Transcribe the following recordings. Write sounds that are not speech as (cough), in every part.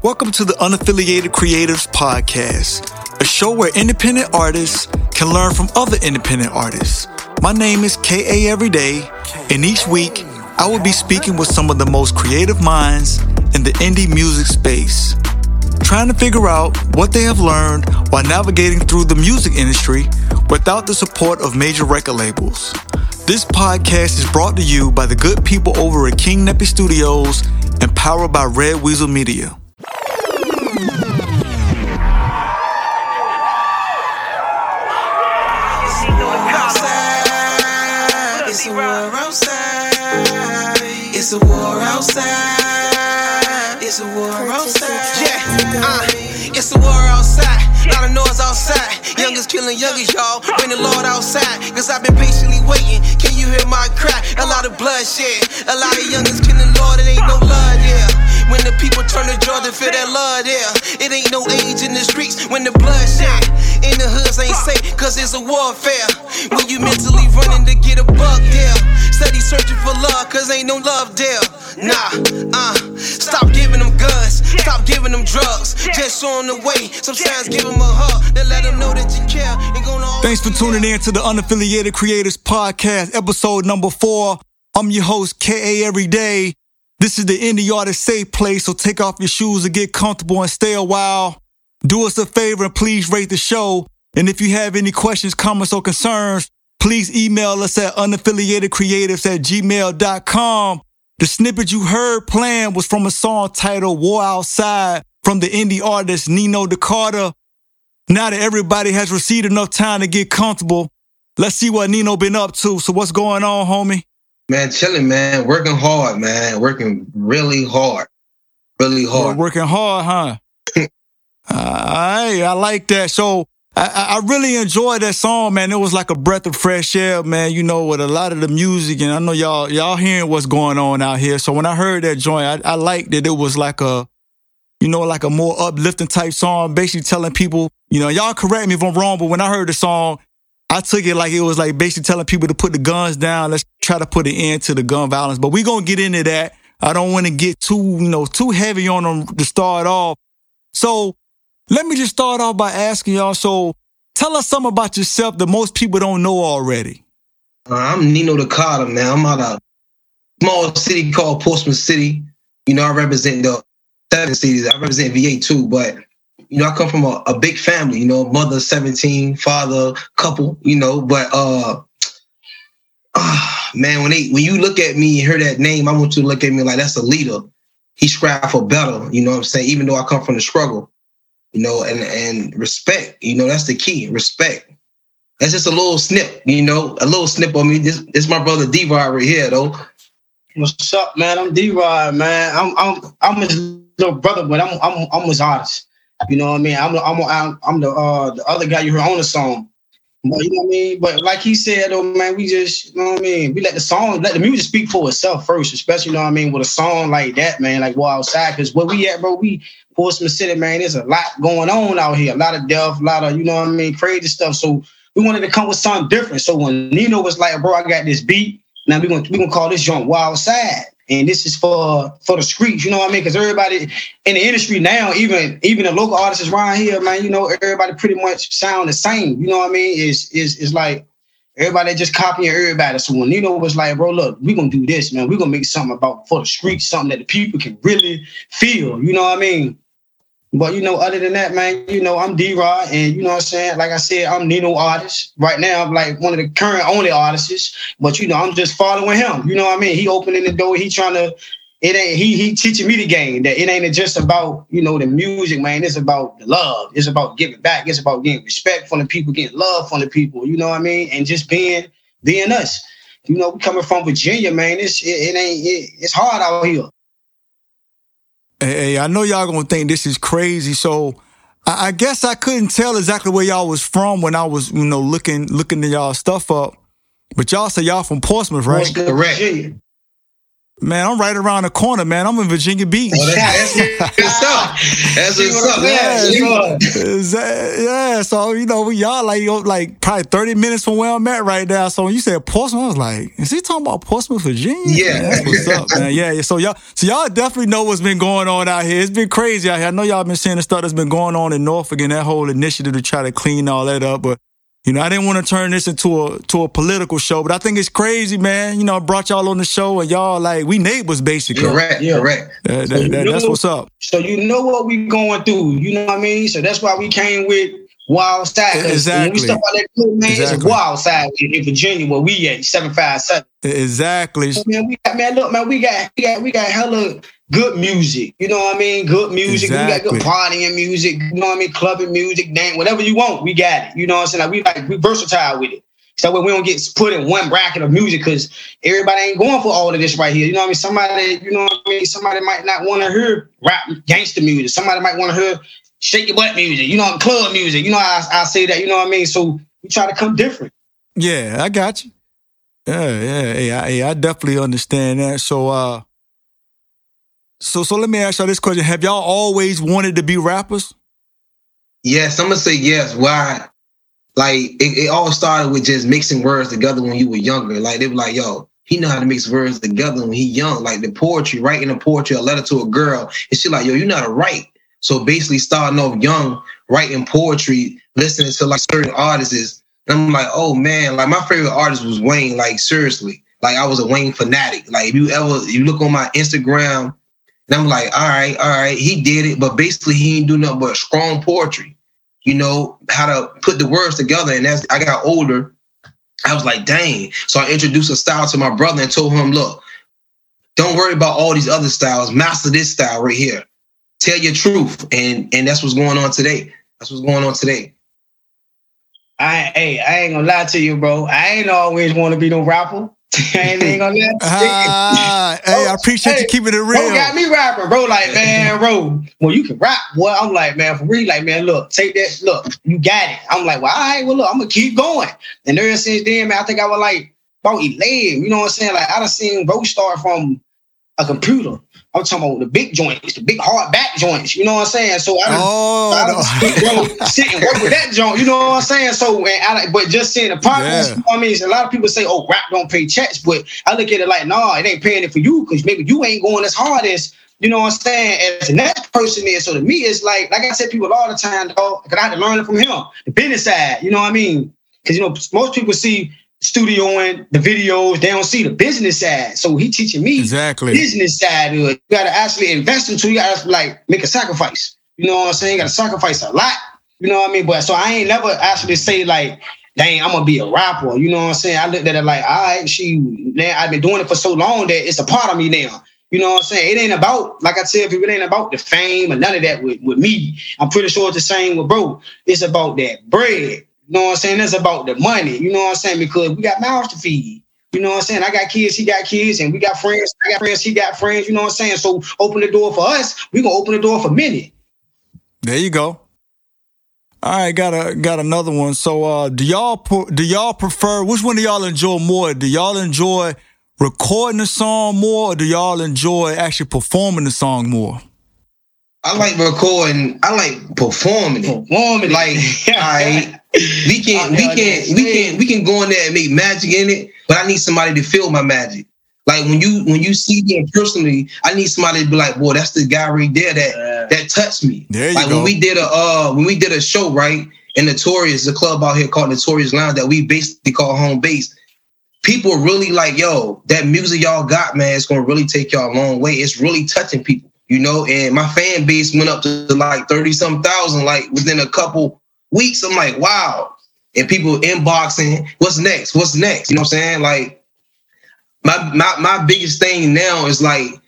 Welcome to the Unaffiliated Creatives Podcast, a show where independent artists can learn from other independent artists. My name is KA Everyday, and each week I will be speaking with some of the most creative minds in the indie music space, trying to figure out what they have learned while navigating through the music industry without the support of major record labels. This podcast is brought to you by the good people over at King Neppy Studios and powered by Red Weasel Media. It's a war outside. It's a war outside. It's a war outside. Yeah, uh, it's a war outside. Lot of noise outside. Youngest killing youngest, y'all. Bring the Lord outside. Cause I've been patiently waiting. Can you hear my cry? A lot of bloodshed. A lot of youngest killing Lord. It ain't no love, yeah. When the people turn to Jordan, feel that love there. It ain't no age in the streets when the bloodshed. In the hoods ain't safe, cause it's a warfare. When you mentally running to get a buck there. Steady searching for love, cause ain't no love there. Nah, uh, stop giving them guns, stop giving them drugs. Just show them the way. Sometimes give them a hug, then let them know that you care. Thanks for tuning in to the Unaffiliated Creatives Podcast, episode number four. I'm your host, KA Everyday. This is the Indie Artist Safe Place, so take off your shoes and get comfortable and stay a while. Do us a favor and please rate the show. And if you have any questions, comments, or concerns, please email us at unaffiliatedcreatives at gmail.com. The snippet you heard playing was from a song titled War Outside from the indie artist Neno Dacarter. Now that everybody has received enough time to get comfortable, let's see what Neno been up to. So what's going on, homie? Man, chilling, man. Working hard, man. Working really hard. Really You're hard. working hard, huh? (laughs) Aye, I like that. So I, I I really enjoyed that song, man. It was like a breath of fresh air, man. You know, with a lot of the music, and I know y'all y'all hearing what's going on out here. So when I heard that joint, I, I liked that it was like a, you know, like a more uplifting type song, basically telling people, you know, y'all correct me if I'm wrong, but when I heard the song, I took it like it was like basically telling people to put the guns down. Let's try to put an end to the gun violence. But we gonna get into that. I don't want to get too, you know, too heavy on them to start off. So let me just start off by asking y'all. So tell us something about yourself that most people don't know already. Uh, I'm Neno Dacarter, man. I'm out of a small city called Portsmouth City. You know, I represent the seven cities. I represent VA too, but you know, I come from a, a big family, you know, mother 17, father, couple, you know, but uh ah, man, when they when you look at me and hear that name, I want you to look at me like that's a leader. He strive for better, you know what I'm saying? Even though I come from the struggle, you know, and and respect, you know, that's the key, respect. That's just a little snip, you know, a little snip on me. This this my brother D right here though. What's up, man? I'm D Rod, man. I'm I'm I'm his little brother, but I'm I'm I'm his artist. You know what I mean? I'm the- I'm I'm, the uh the other guy you heard on the song. But you know what I mean? But like he said, though, man, we just you know what I mean. We let the song, let the music speak for itself first, especially you know what I mean with a song like that, man. Like War Outside, because where we at, bro, we Portsmouth City, man. There's a lot going on out here, a lot of death, a lot of you know what I mean, crazy stuff. So we wanted to come with something different. So when Neno was like, bro, I got this beat. Now we're gonna we gonna call this joint War Outside. And this is for for the streets, you know what I mean? Because everybody in the industry now, even even the local artists around here, man, you know, everybody pretty much sound the same. You know what I mean? Is is is like everybody just copying everybody. So when Neno was like, bro, look, we're gonna do this, man. We're gonna make something about for the streets, something that the people can really feel. You know what I mean? But you know, other than that, man, you know, I'm D Rod, and you know what I'm saying? Like I said, I'm Neno artist. Right now, I'm like one of the current only artists. But you know, I'm just following him. You know what I mean? He opening the door, he trying to it ain't he he teaching me the game that it ain't just about, you know, the music, man. It's about the love. It's about giving back. It's about getting respect from the people, getting love from the people, you know what I mean? And just being being us. You know, coming from Virginia, man. It's it, it ain't it, it's hard out here. Hey, hey, I know y'all gonna think this is crazy, so I, I guess I couldn't tell exactly where y'all was from when I was, you know, looking looking at y'all stuff up. But y'all say y'all from Portsmouth, right? Portsmouth. Correct. Virginia. Man, I'm right around the corner, man. I'm in Virginia Beach. Oh, that's, (laughs) that's good stuff. That's what's up. Yeah, so, yeah, so you know, we y'all like like probably 30 minutes from where I'm at right now. So when you said Portsmouth, I was like, is he talking about Portsmouth, Virginia? Yeah. Man, that's what's up, man. Yeah, yeah. So y'all so y'all definitely know what's been going on out here. It's been crazy out here. I know y'all been seeing the stuff that's been going on in Norfolk and that whole initiative to try to clean all that up, but you know, I didn't want to turn this into a to a political show, but I think it's crazy, man. You know, I brought y'all on the show and y'all like we neighbors basically. Correct, yeah. correct. That, that, that, that's what's up. So you know what we going through. You know what I mean? So that's why we came with War Outside. Exactly. When we step out that club, man, exactly. it's War Outside in Virginia where we at seven five seven. Exactly. So, man, we got man, look, man, we got we got we got hella good music. You know what I mean? Good music. Exactly. We got good partying music. You know what I mean? Clubbing music, dance, whatever you want, we got it. You know what I'm saying? Like we like we versatile with it. So we don't get put in one bracket of music because everybody ain't going for all of this right here. You know what I mean? Somebody, you know what I mean? Somebody might not want to hear rap gangster music. Somebody might want to hear shake your butt music. You know, club music. You know, I, I say that. You know what I mean? So we try to come different. Yeah, I got you. Yeah, yeah, hey, I, hey, I definitely understand that. So, uh, so, so let me ask y'all this question: Have y'all always wanted to be rappers? Yes, I'm gonna say yes. Why? Like it, it all started with just mixing words together when you were younger. Like they were like, "Yo, he know how to mix words together when he young." Like the poetry, writing a poetry, a letter to a girl, and she like, "Yo, you know how to write." So basically, starting off young, writing poetry, listening to like certain artists. And I'm like, oh man, like my favorite artist was Wayne. Like seriously, like I was a Wayne fanatic. Like if you ever you look on my Instagram and I'm like, all right, all right, he did it, but basically he didn't do nothing but strong poetry. You know how to put the words together. And as I got older, I was like, dang. So I introduced a style to my brother and told him, look, don't worry about all these other styles. Master this style right here. Tell your truth, and and that's what's going on today. That's what's going on today. I hey, I ain't gonna lie to you, bro. I ain't always want to be no rapper. Gonna lie. Ah, hey, I appreciate hey, you keeping it real. Bro got me rapping, bro. Like, man, bro, well, you can rap. Well, I'm like, man, for real, like, man, look, take that. Look, you got it. I'm like, well, all right, well, look, I'm gonna keep going. And ever since then, man, I think I was like about 11. You know what I'm saying? Like, I done seen bro start from a computer. I'm talking about the big joints, the big hard back joints. You know what I'm saying? So I, oh, I no. sit and work with that joint. You know what I'm saying? So, and I, but just seeing the progress. Yeah. You know I mean, a lot of people say, "Oh, rap don't pay checks," but I look at it like, "Nah, it ain't paying it for you because maybe you ain't going as hard as." You know what I'm saying? As the next person is. So to me, it's like, like I said, people all the time, dog, because I had to learn it from him, the business side. You know what I mean? Because you know, most people see studioing the videos, they don't see the business side. So he teaching me exactly business side of it. You gotta actually invest into you gotta like make a sacrifice. You know what I'm saying? You gotta sacrifice a lot. You know what I mean? But so I ain't never actually say like, dang, I'm gonna be a rapper. You know what I'm saying? I looked at it like, all right, she man, I've been doing it for so long that it's a part of me now. You know what I'm saying? It ain't about, like I said, people, it ain't about the fame or none of that with, with me. I'm pretty sure it's the same with bro. It's about that bread. You know what I'm saying? It's about the money. You know what I'm saying? Because we got mouths to feed. You know what I'm saying? I got kids, he got kids, and we got friends. I got friends, he got friends. You know what I'm saying? So open the door for us. We gonna open the door for many. There you go. All right, got a got another one. So, uh, do y'all do y'all prefer? Which one do y'all enjoy more? Do y'all enjoy recording the song more, or do y'all enjoy actually performing the song more? I like recording. I like performing it. Performing like, (laughs) I we can't, we can't, we can't, we can go in there and make magic in it, but I need somebody to feel my magic. Like when you when you see me personally, I need somebody to be like, boy, that's the guy right there that yeah. that touched me. There you like go. when we did a uh when we did a show, right? In Notorious, a club out here called Notorious Lounge that we basically call home base. People really like, yo, that music y'all got, man, it's gonna really take y'all a long way. It's really touching people, you know. And my fan base went up to like 30 some thousand, like within a couple weeks. I'm like, wow. And people inboxing, what's next? What's next? You know what I'm saying? Like my my my biggest thing now is like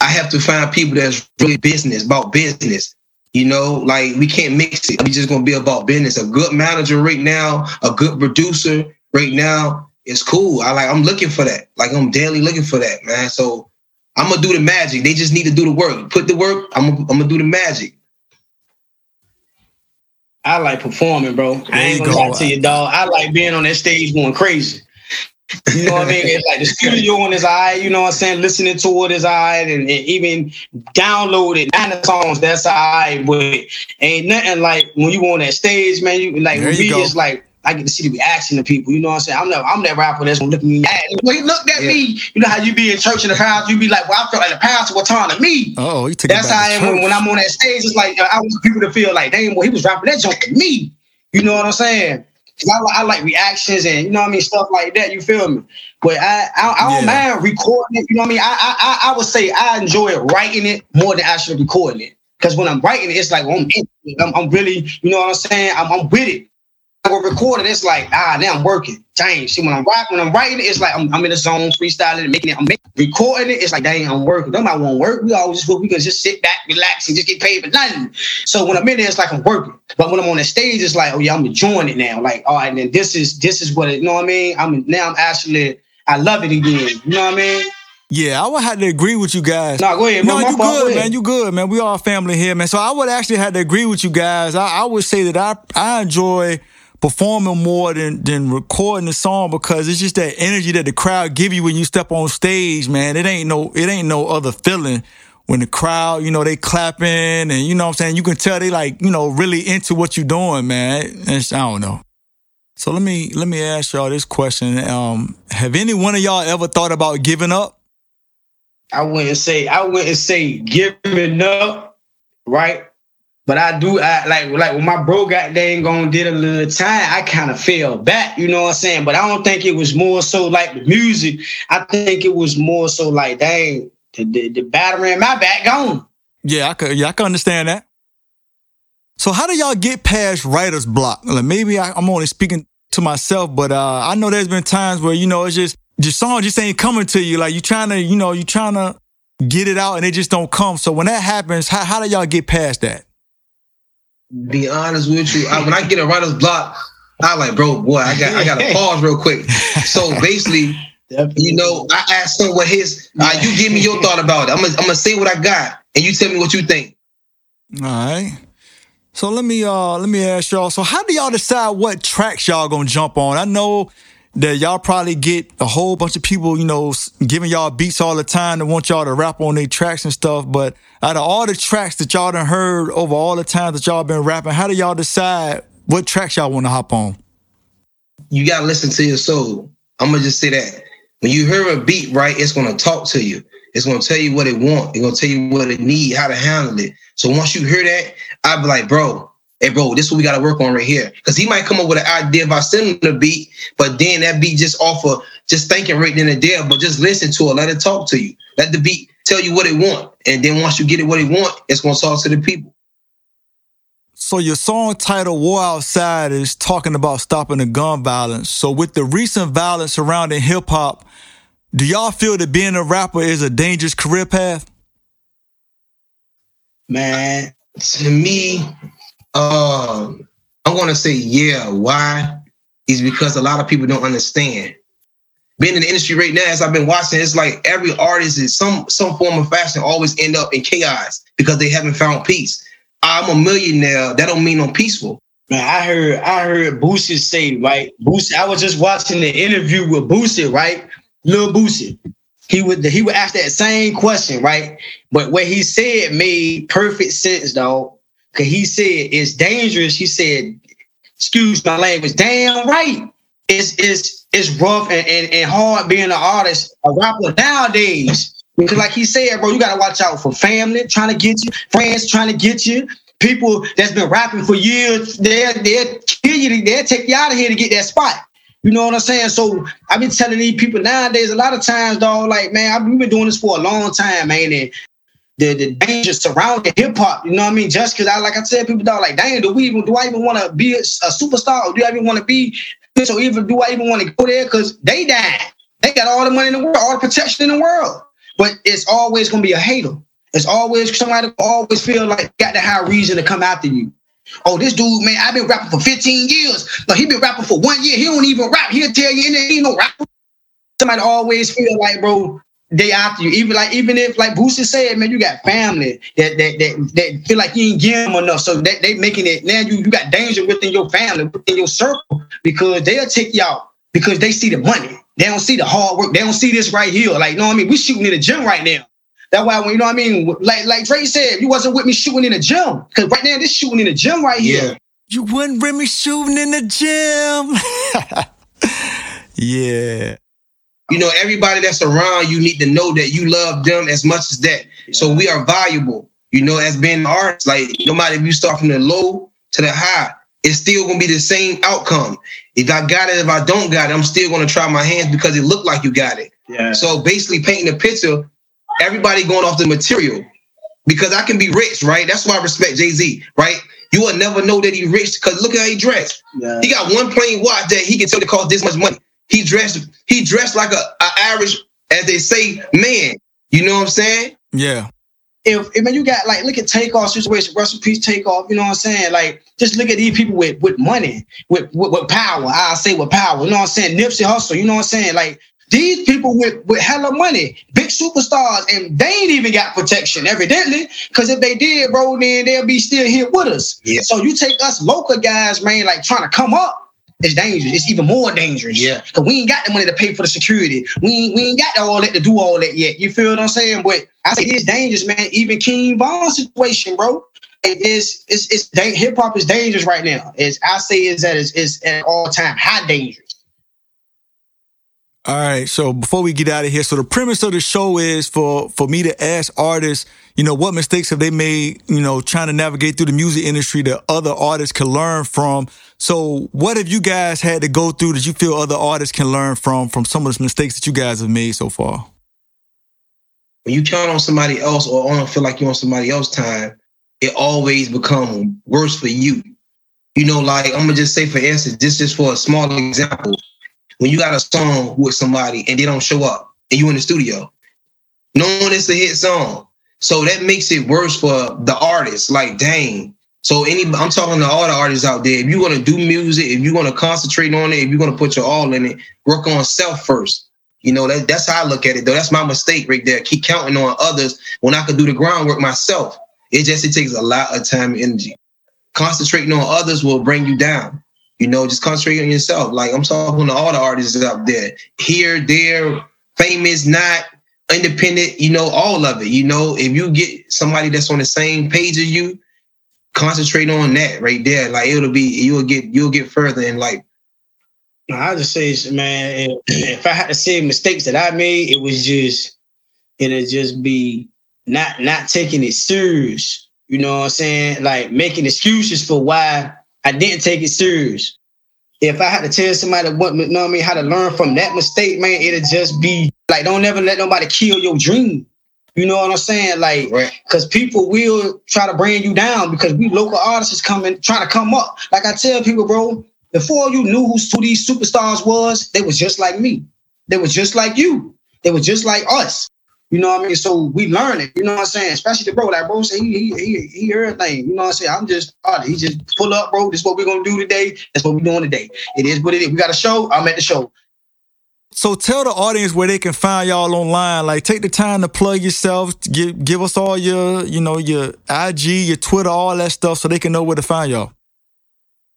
I have to find people that's really business about business. You know, like we can't mix it. We just gonna be about business. A good manager right now, a good producer right now is cool. I like I'm looking for that. Like I'm daily looking for that, man. So I'm gonna do the magic. They just need to do the work. Put the work. I'm gonna, I'm gonna do the magic. I like performing, bro. There I ain't gonna go. lie to you, dog. I like being on that stage going crazy. You know what I mean? It's like the studio on his eye, you know what I'm saying? Listening to it is eye and, and even downloaded nine songs, that's eye. But ain't nothing like when you on that stage, man, you like There with me, go. it's like I get to see the reaction of people. You know what I'm saying? I'm that I'm that rapper that's gonna look me in the eye. When he looked at me, you know how you be in church in the pastor, you be like, well, I felt like the pastor was talking to me. Oh, you took that. That's it how I am when, when I'm on that stage. It's like I want people to feel like, damn, well, he was rapping that joke to me. You know what I'm saying? 'Cause I, I like reactions and you know what I mean, stuff like that. You feel me? But I I, I don't Yeah. mind recording it. You know what I mean? I, I I I would say I enjoy writing it more than actually recording it. Because when I'm writing it, it's like well, I'm, in it. I'm I'm really, you know what I'm saying? I'm, I'm with it. When I record it's like ah, now I'm working. Dang, see when I'm writing, when I'm writing it's like I'm, I'm in the zone, freestyling, and making it. I'm making, recording it, it's like dang, I'm working. Nobody won't work. We always just we can just sit back, relax, and just get paid for nothing. So when I'm in there, it's like I'm working. But when I'm on the stage, it's like oh yeah, I'm enjoying it now. Like all right, then this is this is what it. You know what I mean? I'm now I'm actually I love it again. You know what I mean? Yeah, I would have to agree with you guys. No, go ahead. No. You good, ahead. man. You good, man. We all family here, man. So I would actually have to agree with you guys. I, I would say that I I enjoy performing more than than recording the song because it's just that energy that the crowd give you when you step on stage, man. It ain't no it ain't no other feeling when the crowd, you know, they clapping and you know what I'm saying, you can tell they like, you know, really into what you're doing, man. I don't know. So let me let me ask y'all this question. Um, have any one of y'all ever thought about giving up? I wouldn't say I wouldn't say giving up, right? But I do I like like when my bro got dang gone did a little time, I kind of fell back, you know what I'm saying? But I don't think it was more so like the music. I think it was more so like dang, the, the, the battery in my back gone. Yeah, I could. Yeah, I can understand that. So, how do y'all get past writer's block? Like maybe I, I'm only speaking to myself, but uh, I know there's been times where you know it's just your song just ain't coming to you. Like you trying to, you know, you trying to get it out and it just don't come. So when that happens, how how do y'all get past that? Be honest with you, I, when I get a writer's block, I like, bro, boy, I got I got to (laughs) pause real quick. So basically, you know, I asked him what his. Uh, you give me your thought about it. I'm gonna I'm gonna say what I got, and you tell me what you think. All right. So let me uh let me ask y'all. So how do y'all decide what tracks y'all gonna jump on? I know that y'all probably get a whole bunch of people, you know, giving y'all beats all the time that want y'all to rap on their tracks and stuff. But out of all the tracks that y'all done heard over all the times that y'all been rapping, how do y'all decide what tracks y'all want to hop on? You gotta listen to your soul. I'm gonna just say that. When you hear a beat, right, it's gonna talk to you. It's gonna tell you what it want. It's gonna tell you what it need, how to handle it. So once you hear that, I'll be like, bro, hey, bro, this is what we gotta work on right here. Because he might come up with an idea about sending the beat, but then that beat just offer just thinking right then and there. But just listen to it, let it talk to you. Let the beat tell you what it want, and then once you get it what it want, it's gonna talk to the people. So your song title "War Outside" is talking about stopping the gun violence. So with the recent violence surrounding hip hop, do y'all feel that being a rapper is a dangerous career path? Man, to me, um, I'm gonna say yeah. Why? Is because a lot of people don't understand. Being in the industry right now, as I've been watching, it's like every artist is some some form of fashion always end up in chaos because they haven't found peace. I'm a millionaire. That don't mean I'm peaceful. Man, I heard I heard Boosie say, right? Boosie, I was just watching the interview with Boosie, right? Lil Boosie. He would he would ask that same question, right? But what he said made perfect sense, dog. Cause he said it's dangerous. He said, excuse my language, damn right. It's it's it's rough and, and, and hard being an artist, a rapper nowadays. Because like he said, bro, you gotta watch out for family trying to get you, friends trying to get you, people that's been rapping for years, they'll, they'll kill you, they'll take you out of here to get that spot. You know what I'm saying? So I've been telling these people nowadays, a lot of times, dog, like, man, I've been doing this for a long time, man. And the, the danger surrounding hip hop, you know what I mean? Just because I, like I said, people dog, like, dang, do we even, do I even want to be a, a superstar? Or do I even want to be this? Or even do I even want to go there? Because they died. They got all the money in the world, all the protection in the world. But it's always to be a hater. It's always somebody always feel like got to have reason to come after you. Oh, this dude, man, I've been rapping for 15 years. No, he been rapping for one year. He don't even rap. He'll tell you, and ain't no rapper. Somebody always feel like, bro, they after you. Even like, even if like Boosie said, man, you got family that that that, that feel like you ain't giving them enough. So that they making it now you, you got danger within your family, within your circle, because they'll take you out because they see the money. They don't see the hard work. They don't see this right here. Like, you know what I mean? We shooting in the gym right now. That's why when you know what I mean, like like Dre said, you wasn't with me shooting in the gym. Cause right now this shooting in the gym right here. Yeah. You wouldn't with me shooting in the gym. (laughs) yeah. You know, everybody that's around you need to know that you love them as much as that. So we are valuable. You know, as being artists, like no matter if you start from the low to the high, it's still gonna be the same outcome. If I got it, if I don't got it, I'm still gonna try my hands because it looked like you got it. Yeah. So basically painting a picture, everybody going off the material. Because I can be rich, right? That's why I respect Jay-Z, right? You will never know that he rich because look at how he dressed. yeah. He got one plain watch that he can tell it cost this much money. He dressed, he dressed like a, a average, as they say, man. You know what I'm saying? Yeah. if, if man, you got like look at takeoff situation, Russell Peace takeoff, you know what I'm saying? Like just look at these people with with money, with with, with power. I say with power, you know what I'm saying? Nipsey Hussle, you know what I'm saying? Like these people with with hella money, big superstars, and they ain't even got protection, evidently. Because if they did, bro, then they'll be still here with us. Yeah. So you take us local guys, man, like trying to come up. It's dangerous. It's even more dangerous. Yeah. Cause we ain't got the money to pay for the security. We ain't, we ain't got all that to do all that yet. You feel what I'm saying? But I say it's dangerous, man. Even King Von situation, bro. It is it's it's hip hop is dangerous right now. Is I say is that it's, it's at all time high dangerous. All right. So before we get out of here, so the premise of the show is for for me to ask artists, you know, what mistakes have they made, you know, trying to navigate through the music industry that other artists can learn from. So what have you guys had to go through that you feel other artists can learn from from some of the mistakes that you guys have made so far? When you count on somebody else or on feel like you're on somebody else's time, it always become worse for you. You know, like I'm gonna just say for instance, this is for a small example. When you got a song with somebody and they don't show up and you in the studio, knowing it's a hit song. So that makes it worse for the artist. Like, dang. So any I'm talking to all the artists out there. If you're gonna do music, if you're gonna concentrate on it, if you're gonna put your all in it, work on self first. You know, that, that's how I look at it though. That's my mistake right there. Keep counting on others when I could do the groundwork myself. It just it takes a lot of time and energy. Concentrating on others will bring you down. You know, just concentrate on yourself. Like I'm talking to all the artists out there, here, there, famous, not independent. You know, all of it. You know, if you get somebody that's on the same page as you, concentrate on that right there. Like it'll be, you'll get, you'll get further in life. I just say, man, if, I had to say mistakes that I made, it was just it'd just be not not taking it serious. You know what I'm saying? Like making excuses for why I didn't take it serious. If I had to tell somebody what you know what I mean, how to learn from that mistake, man, it'll just be like don't ever let nobody kill your dream. You know what I'm saying? Like, Right. because people will try to bring you down because we local artists is coming trying to come up. Like I tell people, bro, before you knew who, who these superstars was, they was just like me. They was just like you. They was just like us. You know what I mean? So we learn it. You know what I'm saying? Especially the bro, like bro say he he he, he everything. You know what I'm saying? I'm just oh, he just pull up, bro. This is what we're gonna do today. That's what we're doing today. It is what it is. We got a show. I'm at the show. So tell the audience where they can find y'all online. Like take the time to plug yourself, give give us all your, you know, your IG, your Twitter, all that stuff so they can know where to find y'all.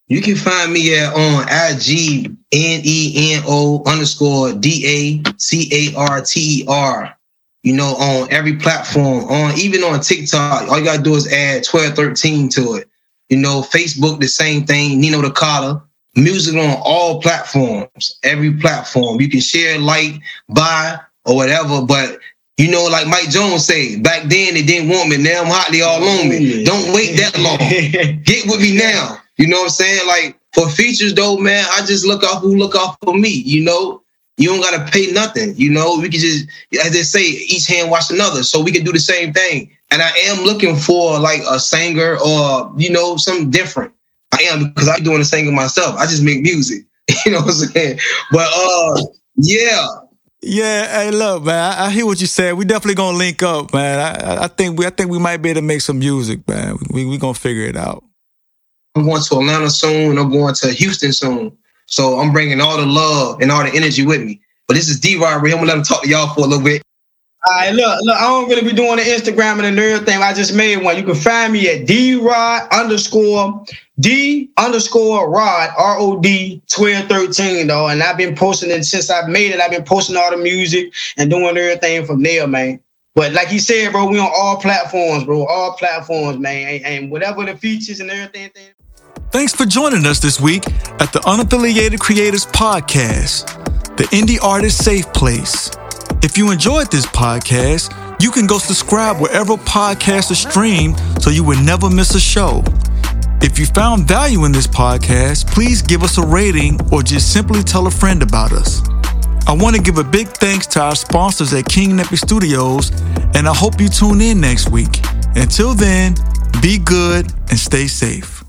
You can find me at on IG N E N O underscore D A C A R T E R. You know, on every platform, on even on TikTok, all you gotta do is add 1213 to it. You know, Facebook, the same thing, Neno Dacarter. Music on all platforms, every platform. You can share, like, buy, or whatever, but you know, like Mike Jones say, back then they didn't want me. Now I'm hotly all on me. Don't wait that long (laughs) get with me now. You know what I'm saying? Like for features though, man, I just look out who look out for me. You know, you don't gotta pay nothing. You know, we can just, as they say, each hand wash another. So we can do the same thing. And I am looking for like a singer or you know something different. I am because I'm doing the same singing myself. I just make music. (laughs) You know what I'm saying? But uh, yeah, Yeah, hey, look, man, I, I hear what you said. We definitely gonna link up, man. I- I, think we, I think we might be able to make some music, man. We, we gonna figure it out. I'm going to Atlanta soon. I'm going to Houston soon. So I'm bringing all the love and all the energy with me. But this is D Rod. I'm gonna let him talk to y'all for a little bit. All right, look, look, I don't really be doing the Instagram and the nerd thing. I just made one. You can find me at D Rod underscore D underscore Rod R O D twelve thirteen though, and I've been posting it since I've made it. I've been posting all the music and doing everything from there, man. But like you said, bro, we on all platforms, bro, all platforms, man, and, and whatever the features and everything. Thanks for joining us this week at the Unaffiliated Creatives Podcast, the indie artist safe place. If you enjoyed this podcast, you can go subscribe wherever podcasts are streamed so you will never miss a show. If you found value in this podcast, please give us a rating or just simply tell a friend about us. I want to give a big thanks to our sponsors at King Neppy Studios, and I hope you tune in next week. Until then, be good and stay safe.